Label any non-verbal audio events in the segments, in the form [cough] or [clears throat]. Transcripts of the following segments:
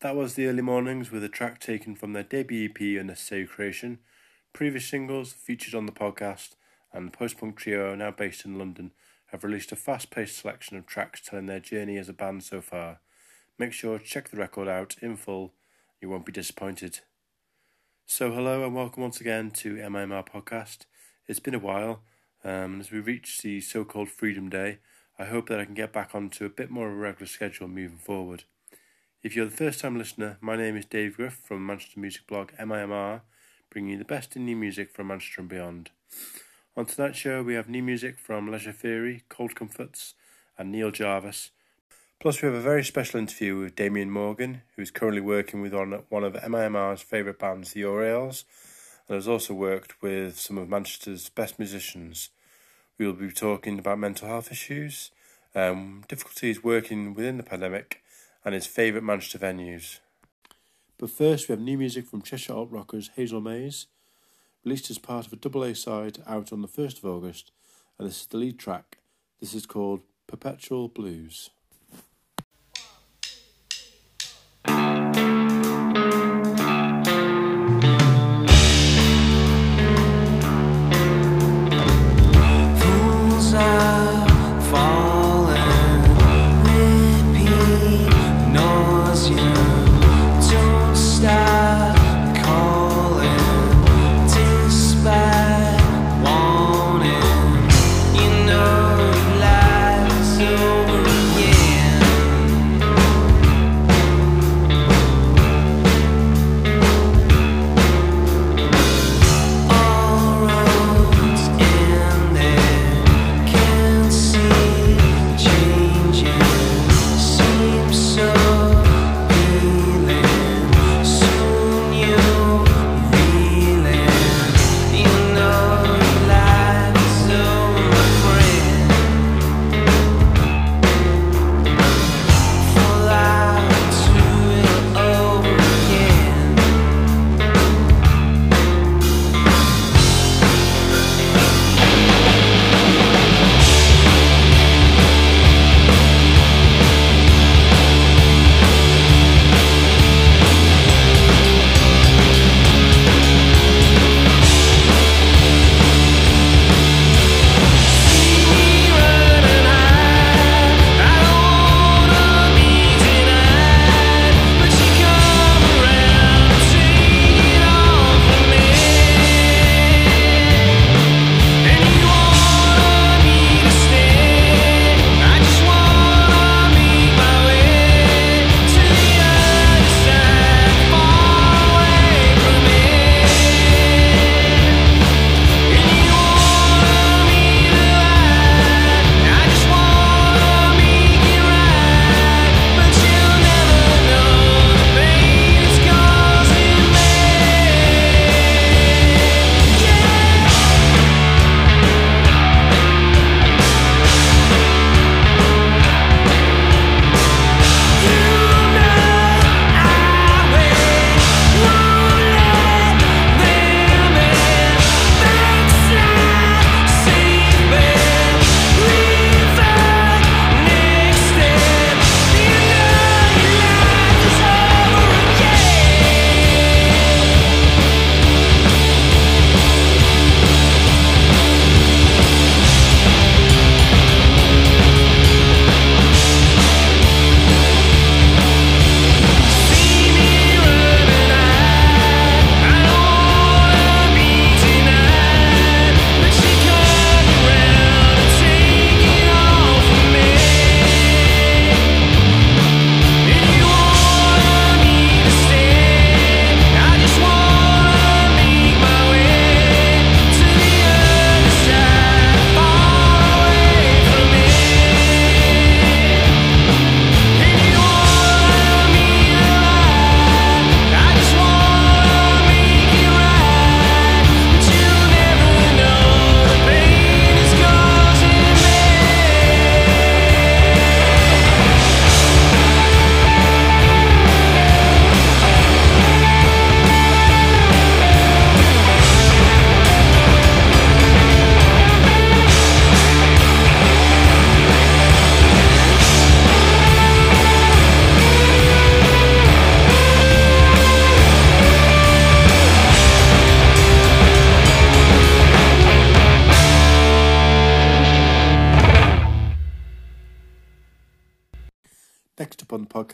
That was The Early Mornings with a track taken from their debut EP, Unnecessary Creation. Previous singles featured on the podcast and the post punk trio, now based in London, have released a fast paced selection of tracks telling their journey as a band so far. Make sure to check the record out in full, you won't be disappointed. So, hello and welcome once again to MIMR Podcast. It's been a while, um, as we reach the so called Freedom Day, I hope that I can get back onto a bit more of a regular schedule moving forward. If you're the first time listener, my name is Dave Griff from Manchester music blog MIMR, bringing you the best in new music from Manchester and beyond. On tonight's show, we have new music from Leisure Theory, Cold Comforts, and Neil Jarvis. Plus, we have a very special interview with Damien Morgan, who is currently working with one, one of MIMR's favourite bands, the Orielles, and has also worked with some of Manchester's best musicians. We will be talking about mental health issues, um, difficulties working within the pandemic, and his favourite Manchester venues. But first, we have new music from Cheshire Alt Rockers Hazel Mays, released as part of a double A side out on the 1st of August, and this is the lead track. This is called Perpetual Blues.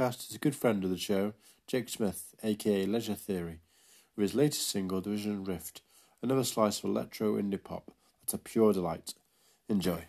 Podcast is a good friend of the show, Jake Smith, aka Leisure Theory, with his latest single, Division Rift, another slice of electro indie pop that's a pure delight. Enjoy.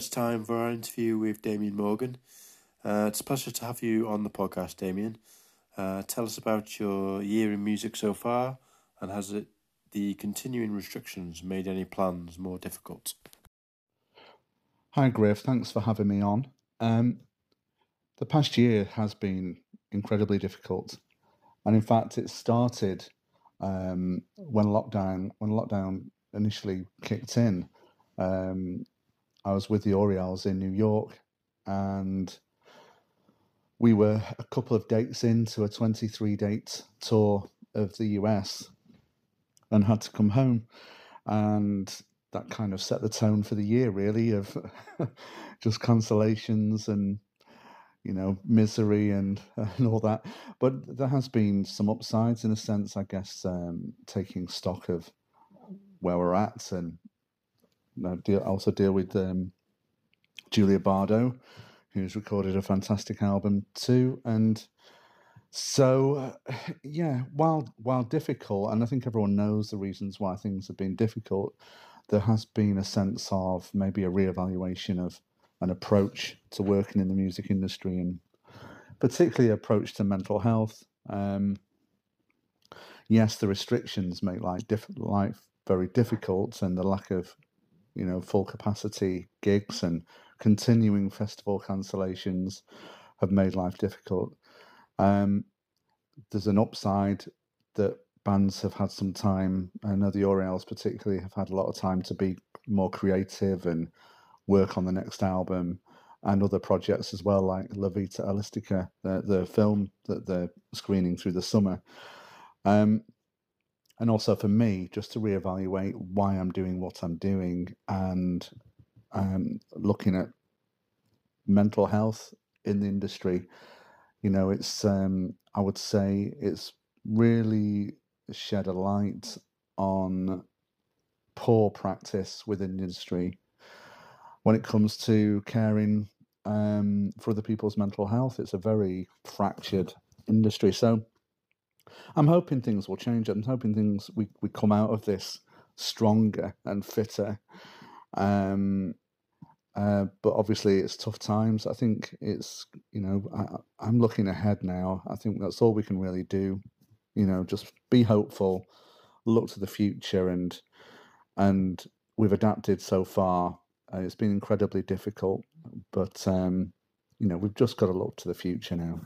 It's time for our interview with Damien Morgan. Uh, it's a pleasure to have you on the podcast, Damien. Uh, tell us about your year in music so far, and has it the continuing restrictions made any plans more difficult? Hi, Griff. Thanks for having me on. Um, the past year has been incredibly difficult, and in fact, it started um, when lockdown when lockdown initially kicked in. Um, I was with the Orielles in New York, and we were a couple of dates into a 23 date tour of the US and had to come home. And that kind of set the tone for the year, really, of [laughs] just consolations and you know misery and [laughs] and all that. But there has been some upsides in a sense, I guess, um, taking stock of where we're at, and know, deal, also deal with um, Julia Bardo, who's recorded a fantastic album too, and so, uh, yeah, while while difficult, and I think everyone knows the reasons why things have been difficult, there has been a sense of maybe a reevaluation of an approach to working in the music industry, and particularly approach to mental health. Um, yes, the restrictions make life, diff- life very difficult, and the lack of, you know, full capacity gigs and continuing festival cancellations have made life difficult. Um, there's an upside that bands have had some time. I know the Orielles particularly have had a lot of time to be more creative and work on the next album and other projects as well, like La Vita Olistica, the, the film that they're screening through the summer. Um, and also for me, just to reevaluate why I'm doing what I'm doing and um, looking at mental health in the industry you know, it's um, I would say it's really shed a light on poor practice within the industry when it comes to caring um, for other people's mental health. It's a very fractured industry. So I'm hoping things will change. I'm hoping things we, we come out of this stronger and fitter. Um, uh, but obviously, it's tough times. I think it's, you know, I, I'm looking ahead now. I think that's all we can really do. You know, just be hopeful, look to the future, and and we've adapted so far. Uh, it's been incredibly difficult, but um, you know, we've just got to look to the future now.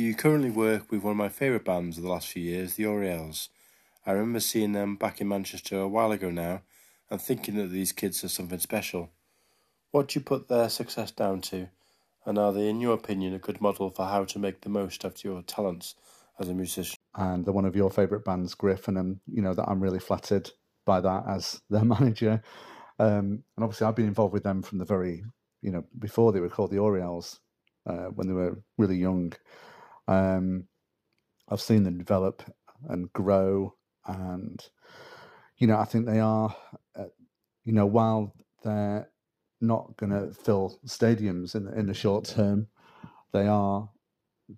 You currently work with one of my favourite bands of the last few years, the Orielles. I remember seeing them back in Manchester a while ago now, and thinking that these kids are something special. What do you put their success down to, and are they, in your opinion, a good model for how to make the most of your talents as a musician? And they're one of your favourite bands, Griffin, and you know that I'm really flattered by that as their [laughs] manager. Um, and obviously, I've been involved with them from the very, you know, before they were called the Orielles, uh, when they were really young. Um, I've seen them develop and grow, and you know, I think they are, uh, you know, while they're not going to fill stadiums in the, in the short term, they are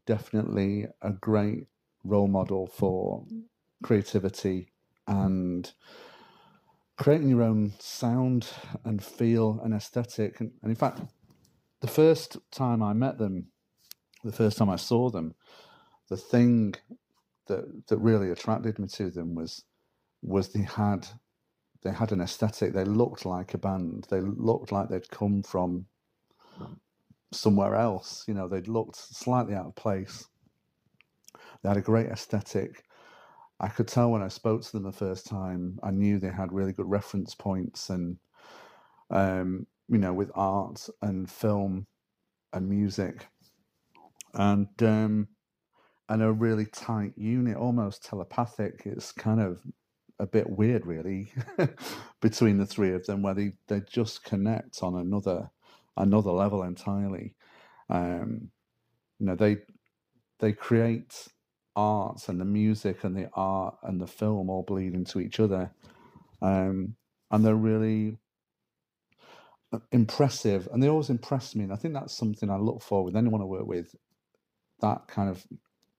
definitely a great role model for creativity and creating your own sound and feel and aesthetic. And, and in fact, the first time I met them, the first time I saw them, the thing that that really attracted me to them was was they had they had an aesthetic. They looked like a band. They looked like they'd come from somewhere else. You know, they'd looked slightly out of place. They had a great aesthetic. I could tell when I spoke to them the first time. I knew they had really good reference points and, um, you know, with art and film and music, and um, and a really tight unit, almost telepathic. It's kind of a bit weird, really, [laughs] between the three of them, where they, they just connect on another another level entirely. Um, you know, they they create art and the music and the art and the film all bleed into each other, um, and they're really uh, impressive. And they always impress me, and I think that's something I look for with anyone I work with. That kind of,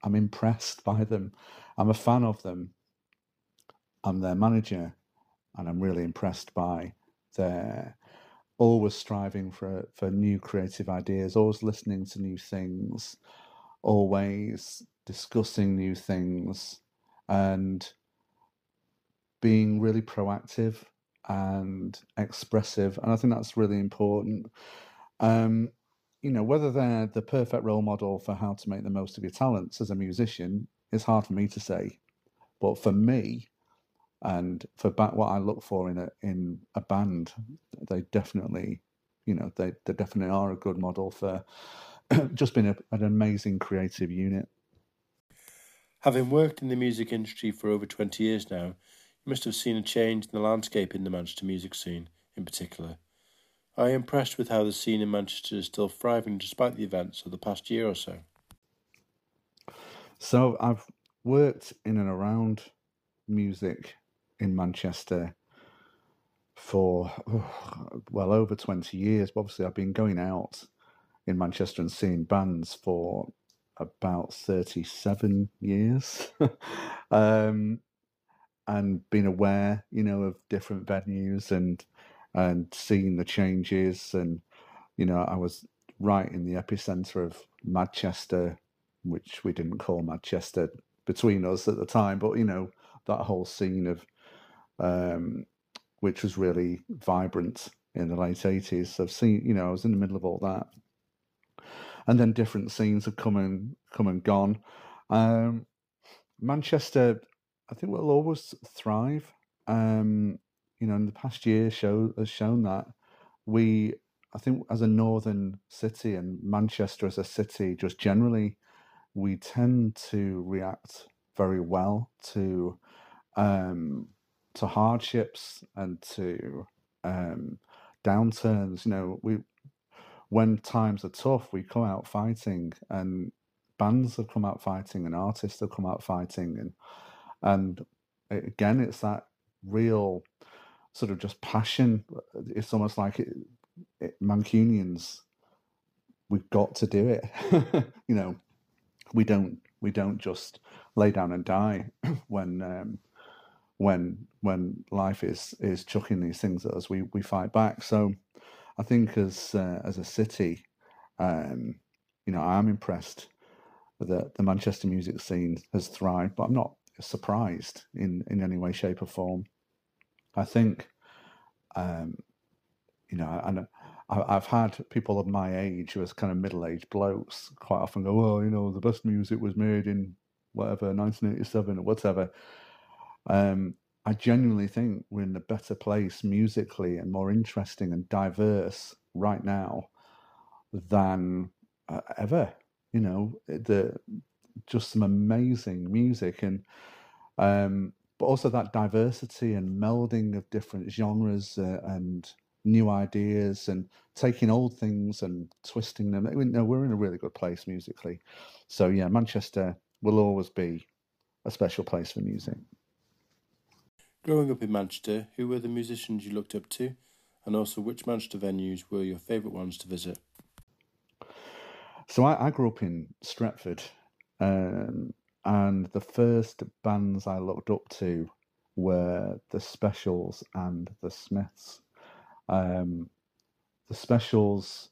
I'm impressed by them. I'm a fan of them I'm their manager, and I'm really impressed by their always striving for for new creative ideas, always listening to new things, always discussing new things, and being really proactive and expressive. And I think that's really important. Um, you know, whether they're the perfect role model for how to make the most of your talents as a musician is hard for me to say. But for me, and for what I look for in a in a band, they definitely, you know, they, they definitely are a good model for [clears throat] just being a, an amazing creative unit. Having worked in the music industry for over 20 years now, you must have seen a change in the landscape in the Manchester music scene in particular. Are you impressed with how the scene in Manchester is still thriving despite the events of the past year or so? So I've worked in and around music in Manchester for oh, well over 20 years. Obviously, I've been going out in Manchester and seeing bands for about 37 years [laughs] um, and being aware, you know, of different venues and and seeing the changes. And, you know, I was right in the epicenter of Madchester, which we didn't call Madchester between us at the time, but, you know, that whole scene of um, which was really vibrant in the late 80s. I've seen, you know, I was in the middle of all that. And then different scenes have come and come and gone. Um, Manchester, I think, will always thrive. Um, you know, in the past year, show has shown that we, I think, as a northern city and Manchester as a city, just generally, we tend to react very well to um, to hardships and to um, downturns. You know, we when times are tough, we come out fighting, and bands have come out fighting, and artists have come out fighting, and and again, it's that real sort of just passion. It's almost like it, it, Mancunians. We've got to do it. [laughs] you know, we don't we don't just lay down and die [clears throat] when um, when when life is is chucking these things at us, we we fight back. So I think as uh, as a city, um, you know, I'm impressed that the Manchester music scene has thrived, but I'm not surprised in in any way, shape, or form. I think, um, you know, and I've had people of my age who are kind of middle aged blokes quite often go, well, you know, the best music was made in whatever 1987 or whatever um, I genuinely think we're in a better place musically and more interesting and diverse right now than uh, ever. You know, the just some amazing music and um, but also that diversity and melding of different genres uh, and new ideas and taking old things and twisting them. We know we're in a really good place musically. So yeah, Manchester will always be a special place for music. Growing up in Manchester, who were the musicians you looked up to, and also which Manchester venues were your favourite ones to visit? So I, I grew up in Stretford, um, and the first bands I looked up to were the Specials and the Smiths. Um, the Specials,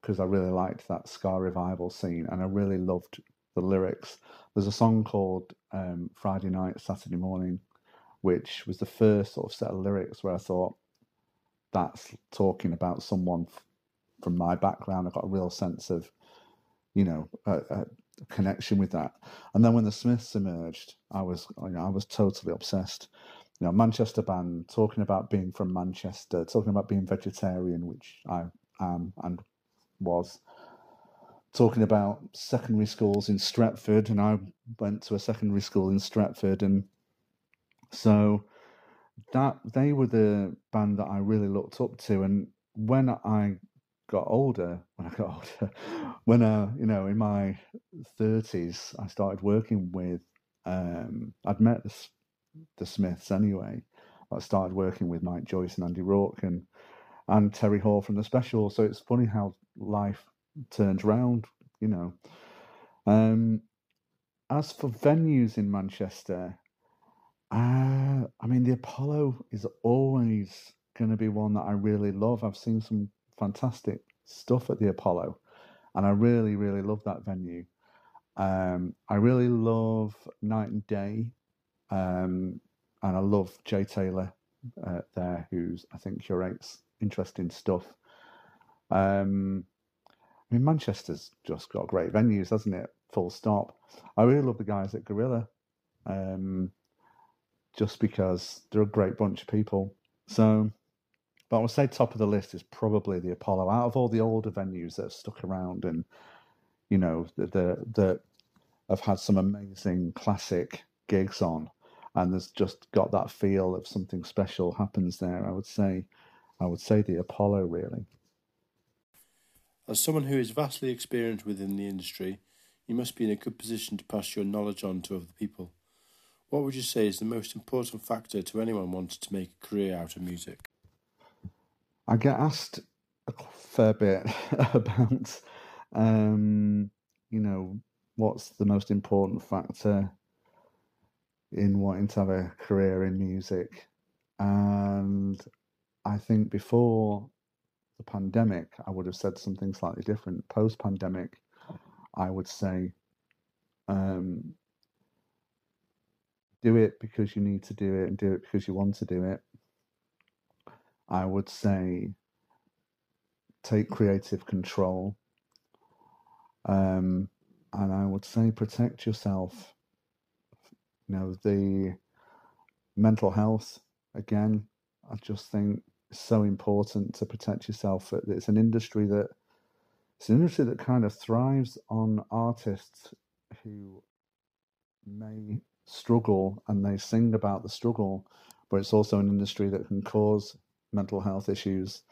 because I really liked that ska revival scene, and I really loved the lyrics. There's a song called um, Friday Night, Saturday Morning which was the first sort of set of lyrics where I thought that's talking about someone f- from my background. I got a real sense of, you know, a, connection with that. And then when the Smiths emerged, I was, you know, I was totally obsessed. You know, Manchester band talking about being from Manchester, talking about being vegetarian, which I am and was. Talking about secondary schools in Stretford, and I went to a secondary school in Stretford, and so that they were the band that I really looked up to. And when I got older, when I got [laughs] older, when I, you know, in my thirties, I started working with. Um, I'd met the, the Smiths anyway. I started working with Mike Joyce and Andy Rourke and and Terry Hall from the Special. So it's funny how life turns round, you know. Um, as for venues in Manchester, uh, I mean, the Apollo is always going to be one that I really love. I've seen some fantastic stuff at the Apollo, and I really, really love that venue. Um, I really love Night and Day, um, and I love Jay Taylor uh, there, who's I think curates interesting stuff. Um, I mean, Manchester's just got great venues, hasn't it? Full stop. I really love the guys at Gorilla, um, just because they're a great bunch of people. So, but I would say top of the list is probably the Apollo. Out of all the older venues that have stuck around and you know that the have had some amazing classic gigs on, and there's just got that feel of something special happens there. I would say, I would say the Apollo really. As someone who is vastly experienced within the industry, you must be in a good position to pass your knowledge on to other people. What would you say is the most important factor to anyone wanting to make a career out of music? I get asked a fair bit [laughs] about, um, you know, what's the most important factor in wanting to have a career in music. And I think before the pandemic, I would have said something slightly different. Post pandemic, I would say um, do it because you need to do it and do it because you want to do it. I would say take creative control. Um, and I would say protect yourself. You know, the mental health, again, I just think it's so important to protect yourself. It's an industry that it's an industry that kind of thrives on artists who may struggle and they sing about the struggle, but it's also an industry that can cause mental health issues.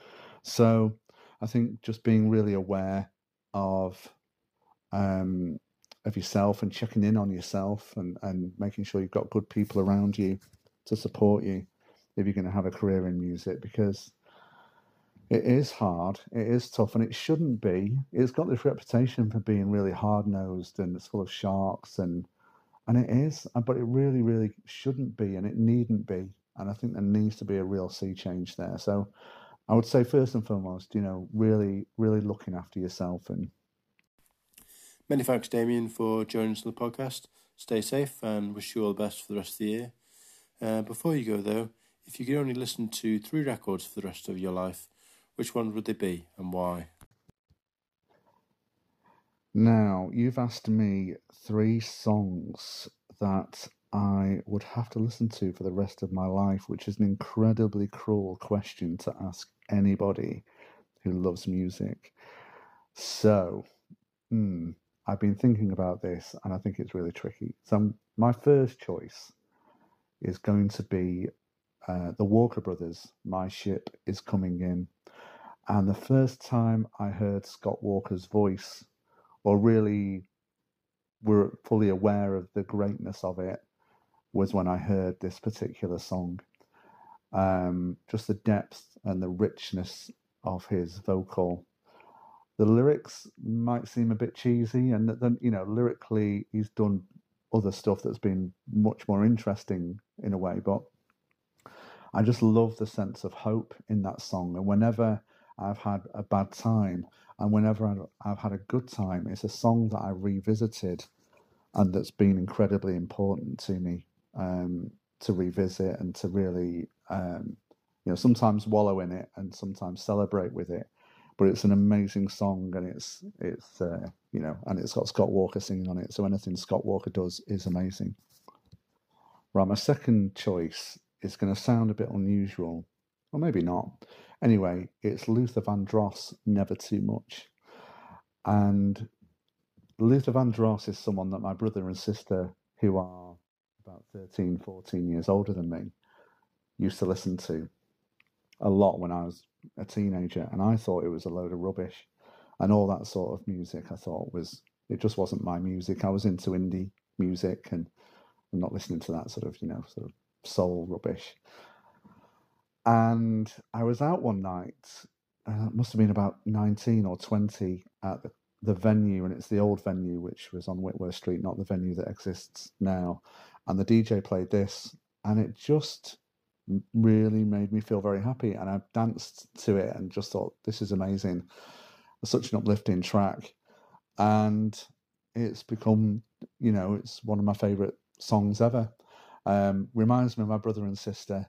So I think just being really aware of um, of yourself and checking in on yourself and, and making sure you've got good people around you to support you if you're going to have a career in music because it is hard, it is tough, and it shouldn't be. It's got this reputation for being really hard nosed and it's full of sharks and and it is, uh, but it really, really shouldn't be, and it needn't be. And I think there needs to be a real sea change there. So I would say first and foremost, you know, really, really looking after yourself and. Many thanks, Damien, for joining us on the podcast. Stay safe and wish you all the best for the rest of the year. Uh, before you go, though, if you could only listen to three records for the rest of your life, which ones would they be and why? Now, you've asked me three songs that I would have to listen to for the rest of my life, which is an incredibly cruel question to ask anybody who loves music. So, hmm, I've been thinking about this and I think it's really tricky. So, my first choice is going to be uh, the Walker Brothers, My Ship is Coming In. And the first time I heard Scott Walker's voice, or really were fully aware of the greatness of it, was when I heard this particular song. Um, just the depth and the richness of his vocal. The lyrics might seem a bit cheesy, and then you know, lyrically, he's done other stuff that's been much more interesting in a way. But I just love the sense of hope in that song. And whenever I've had a bad time and whenever I've had a good time, it's a song that I revisited and that's been incredibly important to me um, to revisit and to really, um, you know, sometimes wallow in it and sometimes celebrate with it. But it's an amazing song, and it's it's uh, you know, and it's got Scott Walker singing on it. So anything Scott Walker does is amazing. Right, my second choice is going to sound a bit unusual, or maybe not. Anyway, it's Luther Vandross, Never Too Much. And Luther Vandross is someone that my brother and sister, who are about 13, 14 years older than me, used to listen to a lot when I was a teenager. And I thought it was a load of rubbish. And all that sort of music I thought was, it just wasn't my music. I was into indie music and, and not listening to that sort of, you know, sort of soul rubbish. And I was out one night, uh, must have been about 19 or 20 at the, the venue, and it's the old venue, which was on Whitworth Street, not the venue that exists now. And the DJ played this, and it just really made me feel very happy. And I danced to it and just thought, this is amazing. Such an uplifting track. And it's become, you know, it's one of my favorite songs ever. Um, reminds me of my brother and sister.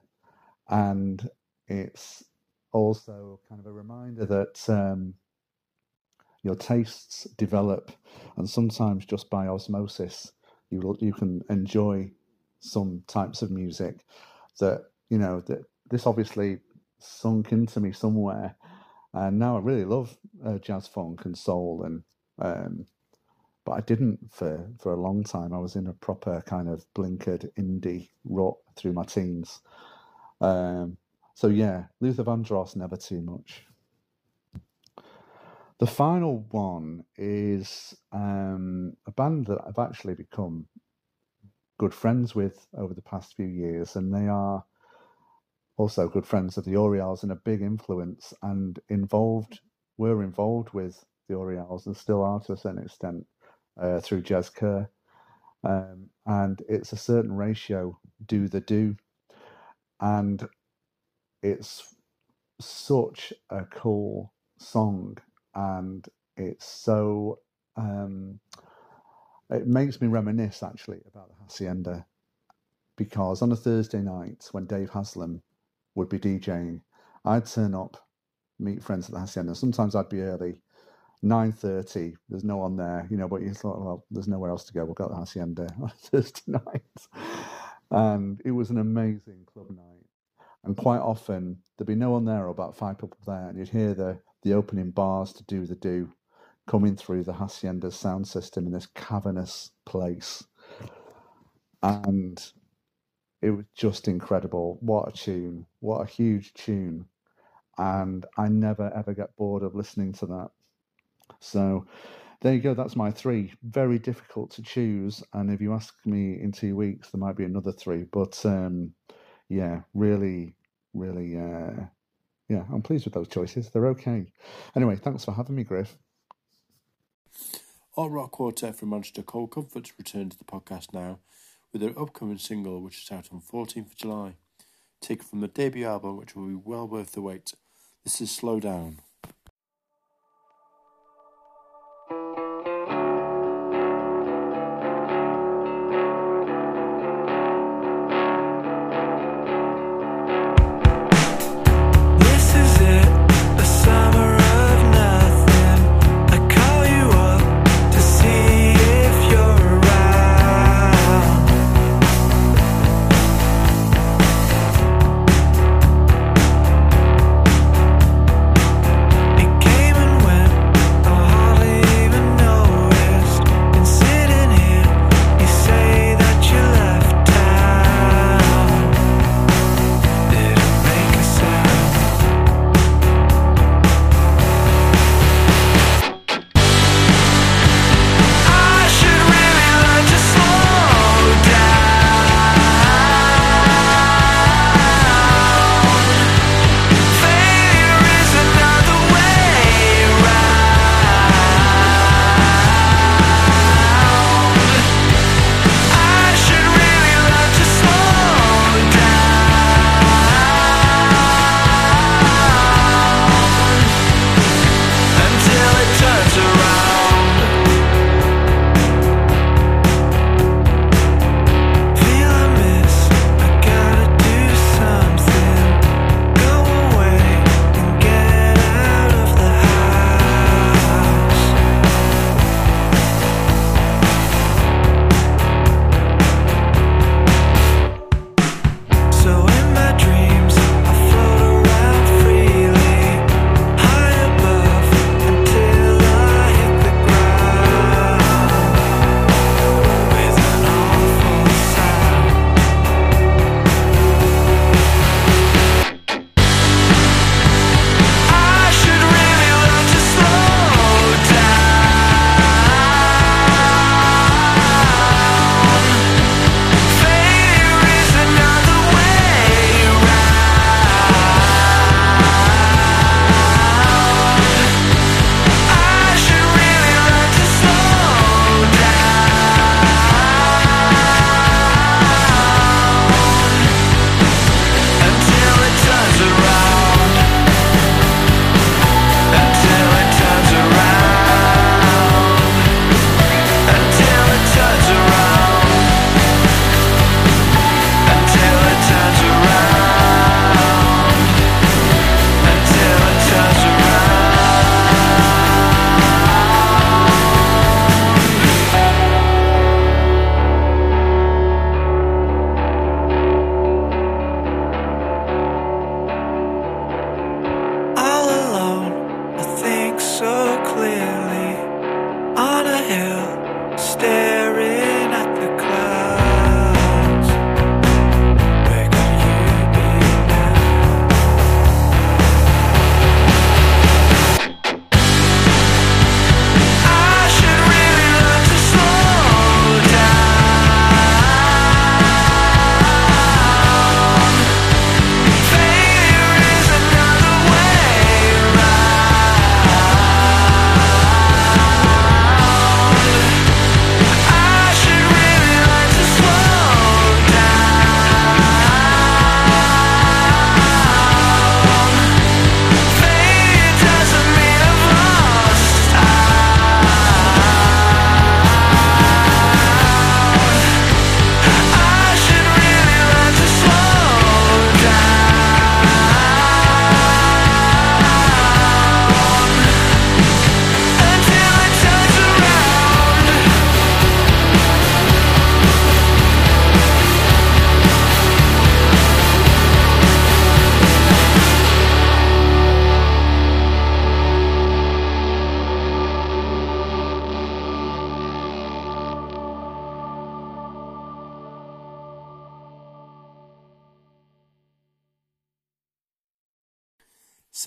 And it's also kind of a reminder that um, your tastes develop, and sometimes just by osmosis, you you can enjoy some types of music that you know that this obviously sunk into me somewhere, and now I really love uh, jazz funk and soul and. Um, but I didn't for for a long time. I was in a proper kind of blinkered indie rut through my teens. Um, so yeah, Luther Vandross never too much. The final one is um, a band that I've actually become good friends with over the past few years, and they are also good friends of the Orielles and a big influence and involved were involved with the Orielles and still are to a certain extent uh, through Jez Kerr. Um, and it's a certain ratio do the do. And it's such a cool song and it's so um, it makes me reminisce actually about the hacienda because on a thursday night when dave haslam would be djing i'd turn up meet friends at the hacienda. Sometimes i'd be early 9.30 there's no one there you know but you thought well there's nowhere else to go we'll go to the hacienda [laughs] on a thursday night. And it was an amazing club night and quite often there'd be no one there or about five people there and you'd hear the the opening bars to do the do coming through the hacienda sound system in this cavernous place and it was just incredible what a tune what a huge tune and i never ever get bored of listening to that so there you go. That's my three. Very difficult to choose. And if you ask me in two weeks, there might be another three. But um, yeah, really, really, uh, yeah, I'm pleased with those choices. They're okay. Anyway, thanks for having me, Griff. Alt rock quartet from Manchester Cold Comforts return to the podcast now with their upcoming single, which is out on 14th of July. Taken from the debut album, which will be well worth the wait. This is Slow Down.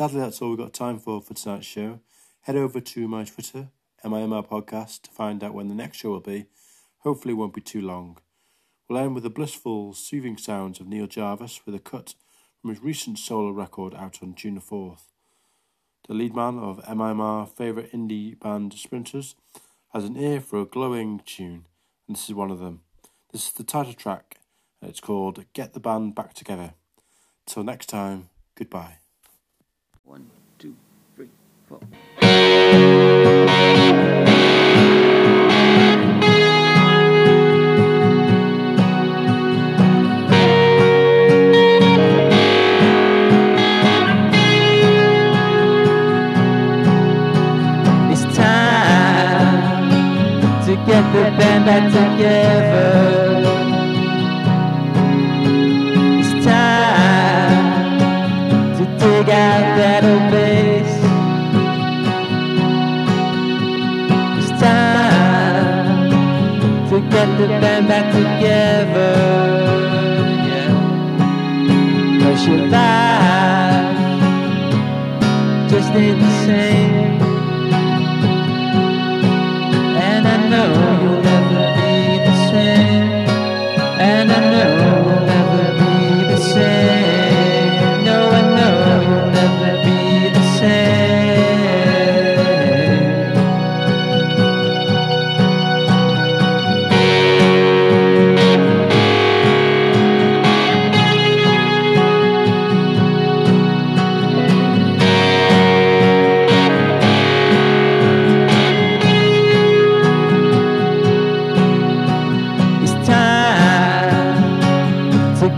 Sadly, that's all we've got time for for tonight's show. Head over to my Twitter, MIMR Podcast, to find out when the next show will be. Hopefully, it won't be too long. We'll end with the blissful, soothing sounds of Neil Jarvis with a cut from his recent solo record out on June 4th. The lead man of MIMR favourite indie band Sprinters has an ear for a glowing tune, and this is one of them. This is the title track, and it's called Get the Band Back Together. Till next time, goodbye. One, two, three, four. It's time to get the band back together.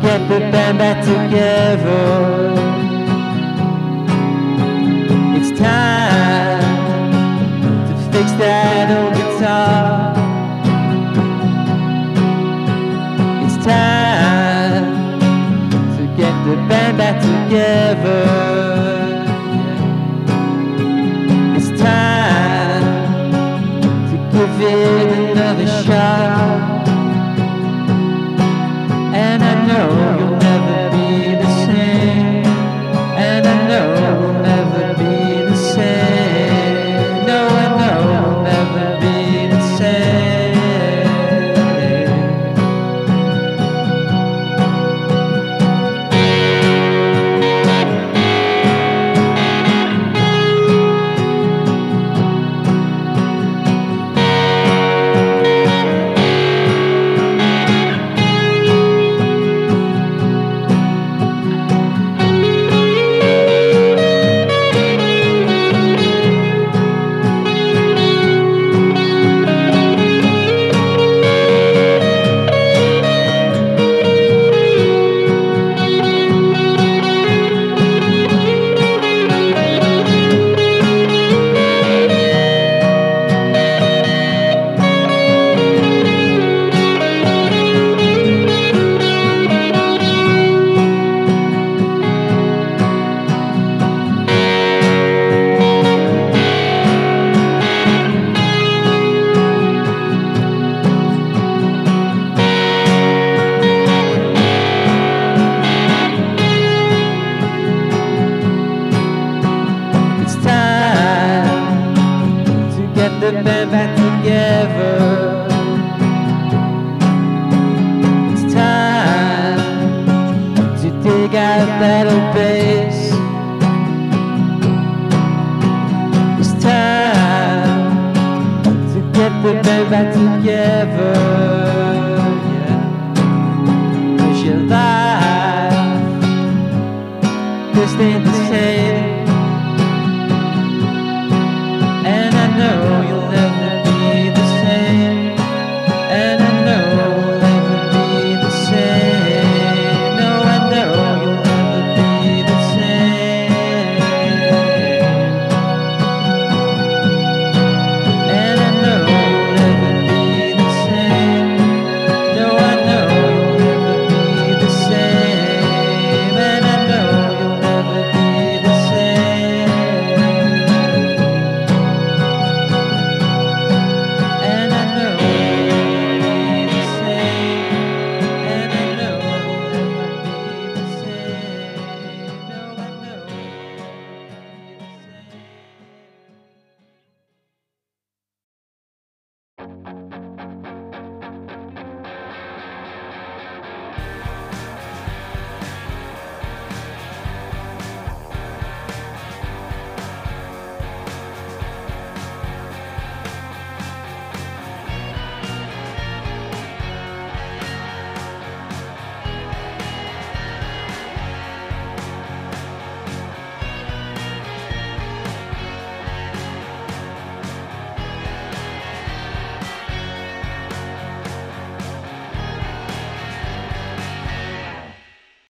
Get the band back together. It's time to fix that old guitar. It's time to get the band back together. It's time to give it know